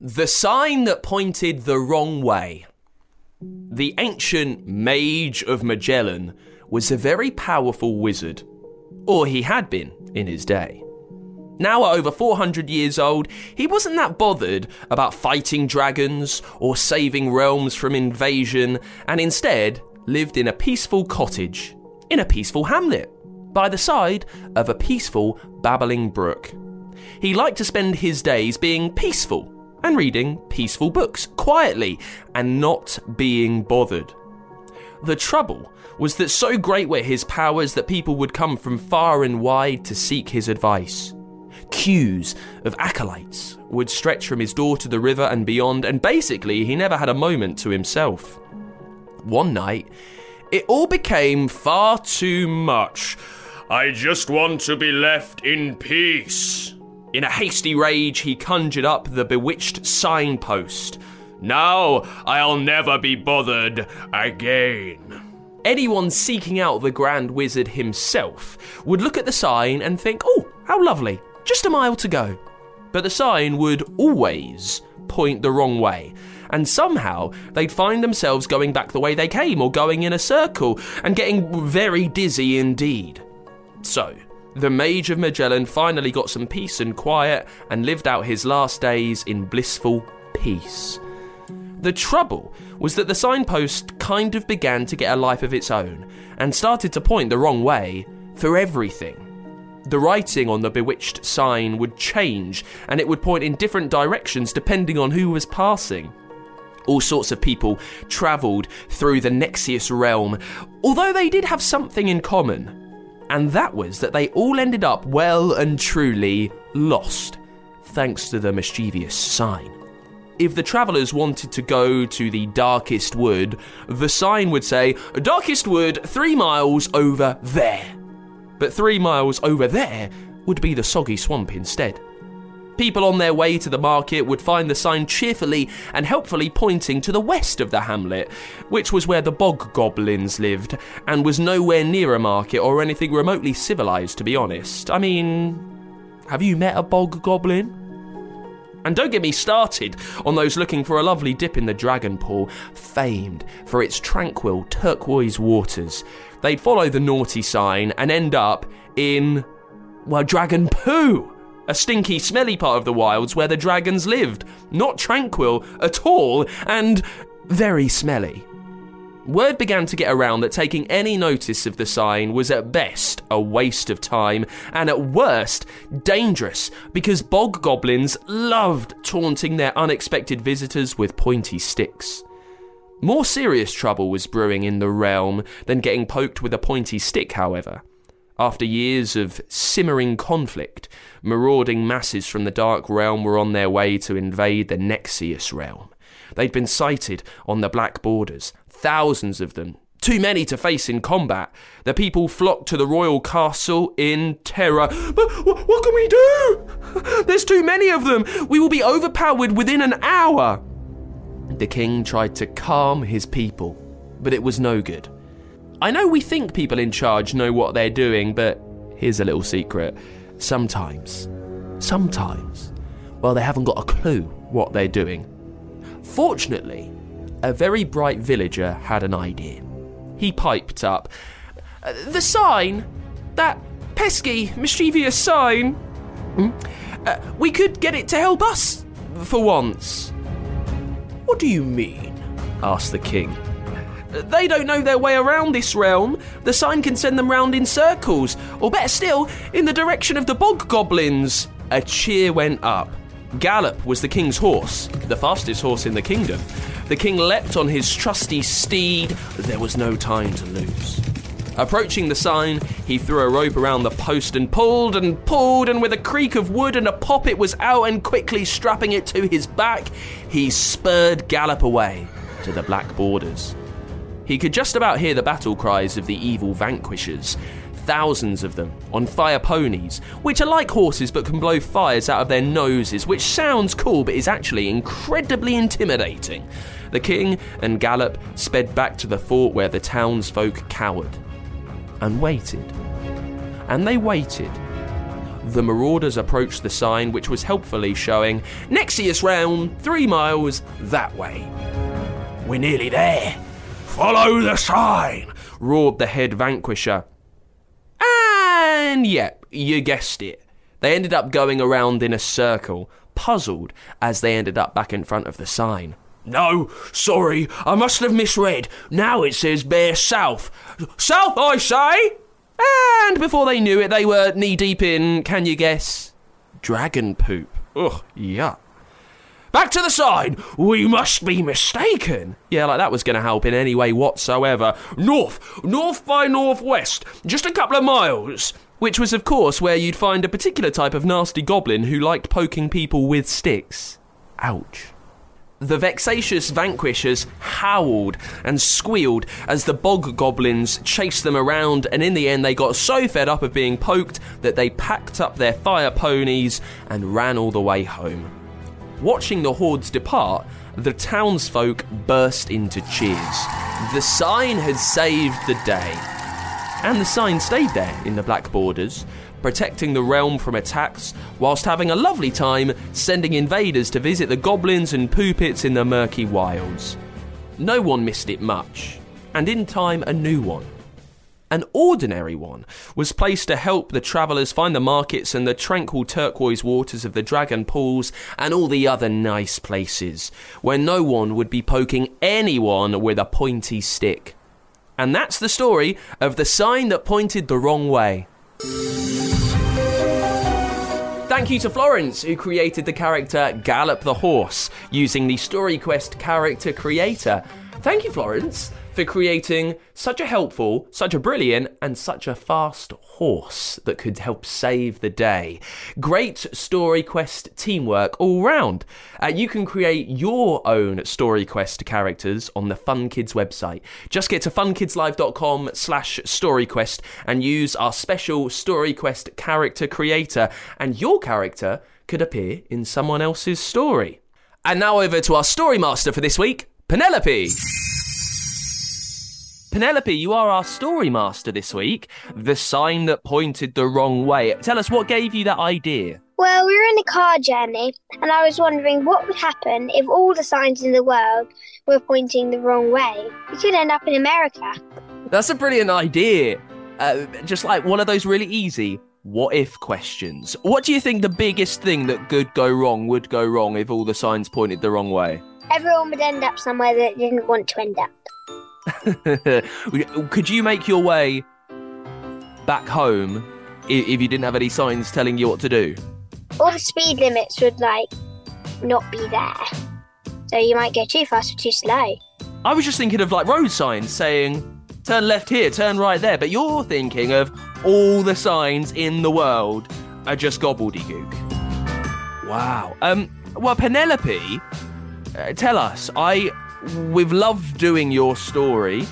The sign that pointed the wrong way. The ancient Mage of Magellan was a very powerful wizard, or he had been in his day. Now, at over 400 years old, he wasn't that bothered about fighting dragons or saving realms from invasion, and instead lived in a peaceful cottage, in a peaceful hamlet, by the side of a peaceful babbling brook. He liked to spend his days being peaceful and reading peaceful books quietly and not being bothered. The trouble was that so great were his powers that people would come from far and wide to seek his advice. Queues of acolytes would stretch from his door to the river and beyond, and basically, he never had a moment to himself. One night, it all became far too much. I just want to be left in peace. In a hasty rage, he conjured up the bewitched signpost. Now I'll never be bothered again. Anyone seeking out the Grand Wizard himself would look at the sign and think, oh, how lovely, just a mile to go. But the sign would always point the wrong way. And somehow they'd find themselves going back the way they came or going in a circle and getting very dizzy indeed. So, the Mage of Magellan finally got some peace and quiet and lived out his last days in blissful peace. The trouble was that the signpost kind of began to get a life of its own and started to point the wrong way for everything. The writing on the bewitched sign would change and it would point in different directions depending on who was passing. All sorts of people travelled through the Nexius realm, although they did have something in common. And that was that they all ended up well and truly lost, thanks to the mischievous sign. If the travellers wanted to go to the darkest wood, the sign would say, Darkest wood, three miles over there. But three miles over there would be the soggy swamp instead. People on their way to the market would find the sign cheerfully and helpfully pointing to the west of the hamlet, which was where the bog goblins lived, and was nowhere near a market or anything remotely civilized, to be honest. I mean, have you met a bog goblin? And don't get me started on those looking for a lovely dip in the Dragon Pool, famed for its tranquil turquoise waters. They'd follow the naughty sign and end up in, well, Dragon Poo! A stinky, smelly part of the wilds where the dragons lived. Not tranquil at all, and very smelly. Word began to get around that taking any notice of the sign was at best a waste of time, and at worst, dangerous, because bog goblins loved taunting their unexpected visitors with pointy sticks. More serious trouble was brewing in the realm than getting poked with a pointy stick, however. After years of simmering conflict, marauding masses from the Dark Realm were on their way to invade the Nexius realm. They'd been sighted on the Black Borders, thousands of them, too many to face in combat. The people flocked to the royal castle in terror. But what can we do? There's too many of them. We will be overpowered within an hour. The king tried to calm his people, but it was no good. I know we think people in charge know what they're doing, but here's a little secret. Sometimes, sometimes, well, they haven't got a clue what they're doing. Fortunately, a very bright villager had an idea. He piped up, The sign! That pesky, mischievous sign! Hmm? Uh, we could get it to help us, for once. What do you mean? asked the king. They don't know their way around this realm. The sign can send them round in circles, or better still, in the direction of the bog goblins. A cheer went up. Gallop was the king's horse, the fastest horse in the kingdom. The king leapt on his trusty steed. There was no time to lose. Approaching the sign, he threw a rope around the post and pulled and pulled, and with a creak of wood and a pop, it was out, and quickly strapping it to his back, he spurred Gallop away to the black borders. He could just about hear the battle cries of the evil vanquishers. Thousands of them on fire ponies, which are like horses but can blow fires out of their noses, which sounds cool but is actually incredibly intimidating. The king and Gallop sped back to the fort where the townsfolk cowered and waited. And they waited. the marauders approached the sign, which was helpfully showing Nexius Realm, three miles that way. We're nearly there. Follow the sign, roared the head vanquisher. And yep, you guessed it. They ended up going around in a circle, puzzled as they ended up back in front of the sign. No, sorry, I must have misread. Now it says Bear South. South, I say! And before they knew it, they were knee deep in, can you guess? Dragon poop. Ugh, yuck. Back to the sign! We must be mistaken! Yeah, like that was going to help in any way whatsoever. North! North by northwest! Just a couple of miles! Which was, of course, where you'd find a particular type of nasty goblin who liked poking people with sticks. Ouch. The vexatious vanquishers howled and squealed as the bog goblins chased them around, and in the end, they got so fed up of being poked that they packed up their fire ponies and ran all the way home. Watching the hordes depart, the townsfolk burst into cheers. The sign had saved the day. And the sign stayed there in the black borders, protecting the realm from attacks, whilst having a lovely time sending invaders to visit the goblins and poopits in the murky wilds. No one missed it much, and in time a new one. An ordinary one was placed to help the travellers find the markets and the tranquil turquoise waters of the dragon pools and all the other nice places where no one would be poking anyone with a pointy stick. And that's the story of the sign that pointed the wrong way. Thank you to Florence, who created the character Gallop the Horse using the StoryQuest character creator. Thank you, Florence, for creating such a helpful, such a brilliant, and such a fast horse that could help save the day. Great story quest teamwork all round. Uh, you can create your own story quest characters on the Fun Kids website. Just get to funkidslive.com slash storyquest and use our special story quest character creator, and your character could appear in someone else's story. And now over to our story master for this week, Penelope. Penelope, you are our story master this week. The sign that pointed the wrong way. Tell us what gave you that idea. Well, we were in a car journey, and I was wondering what would happen if all the signs in the world were pointing the wrong way. We could end up in America. That's a brilliant idea. Uh, just like one of those really easy what if questions. What do you think the biggest thing that could go wrong would go wrong if all the signs pointed the wrong way? Everyone would end up somewhere that didn't want to end up. Could you make your way back home if you didn't have any signs telling you what to do? All the speed limits would like not be there. So you might go too fast or too slow. I was just thinking of like road signs saying turn left here, turn right there, but you're thinking of all the signs in the world are just gobbledygook. Wow. Um well Penelope, uh, tell us. I we've loved doing your story.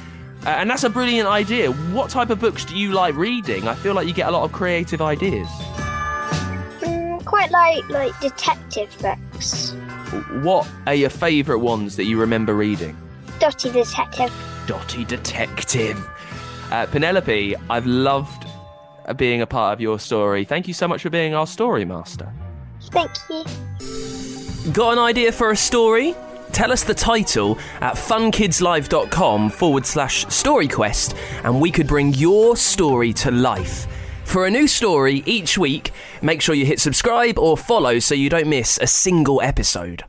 Uh, and that's a brilliant idea. What type of books do you like reading? I feel like you get a lot of creative ideas. Mm, quite like like detective books. What are your favourite ones that you remember reading? Dotty Detective. Dotty Detective. Uh, Penelope, I've loved uh, being a part of your story. Thank you so much for being our story master. Thank you. Got an idea for a story? Tell us the title at funkidslive.com forward slash storyquest, and we could bring your story to life. For a new story each week, make sure you hit subscribe or follow so you don't miss a single episode.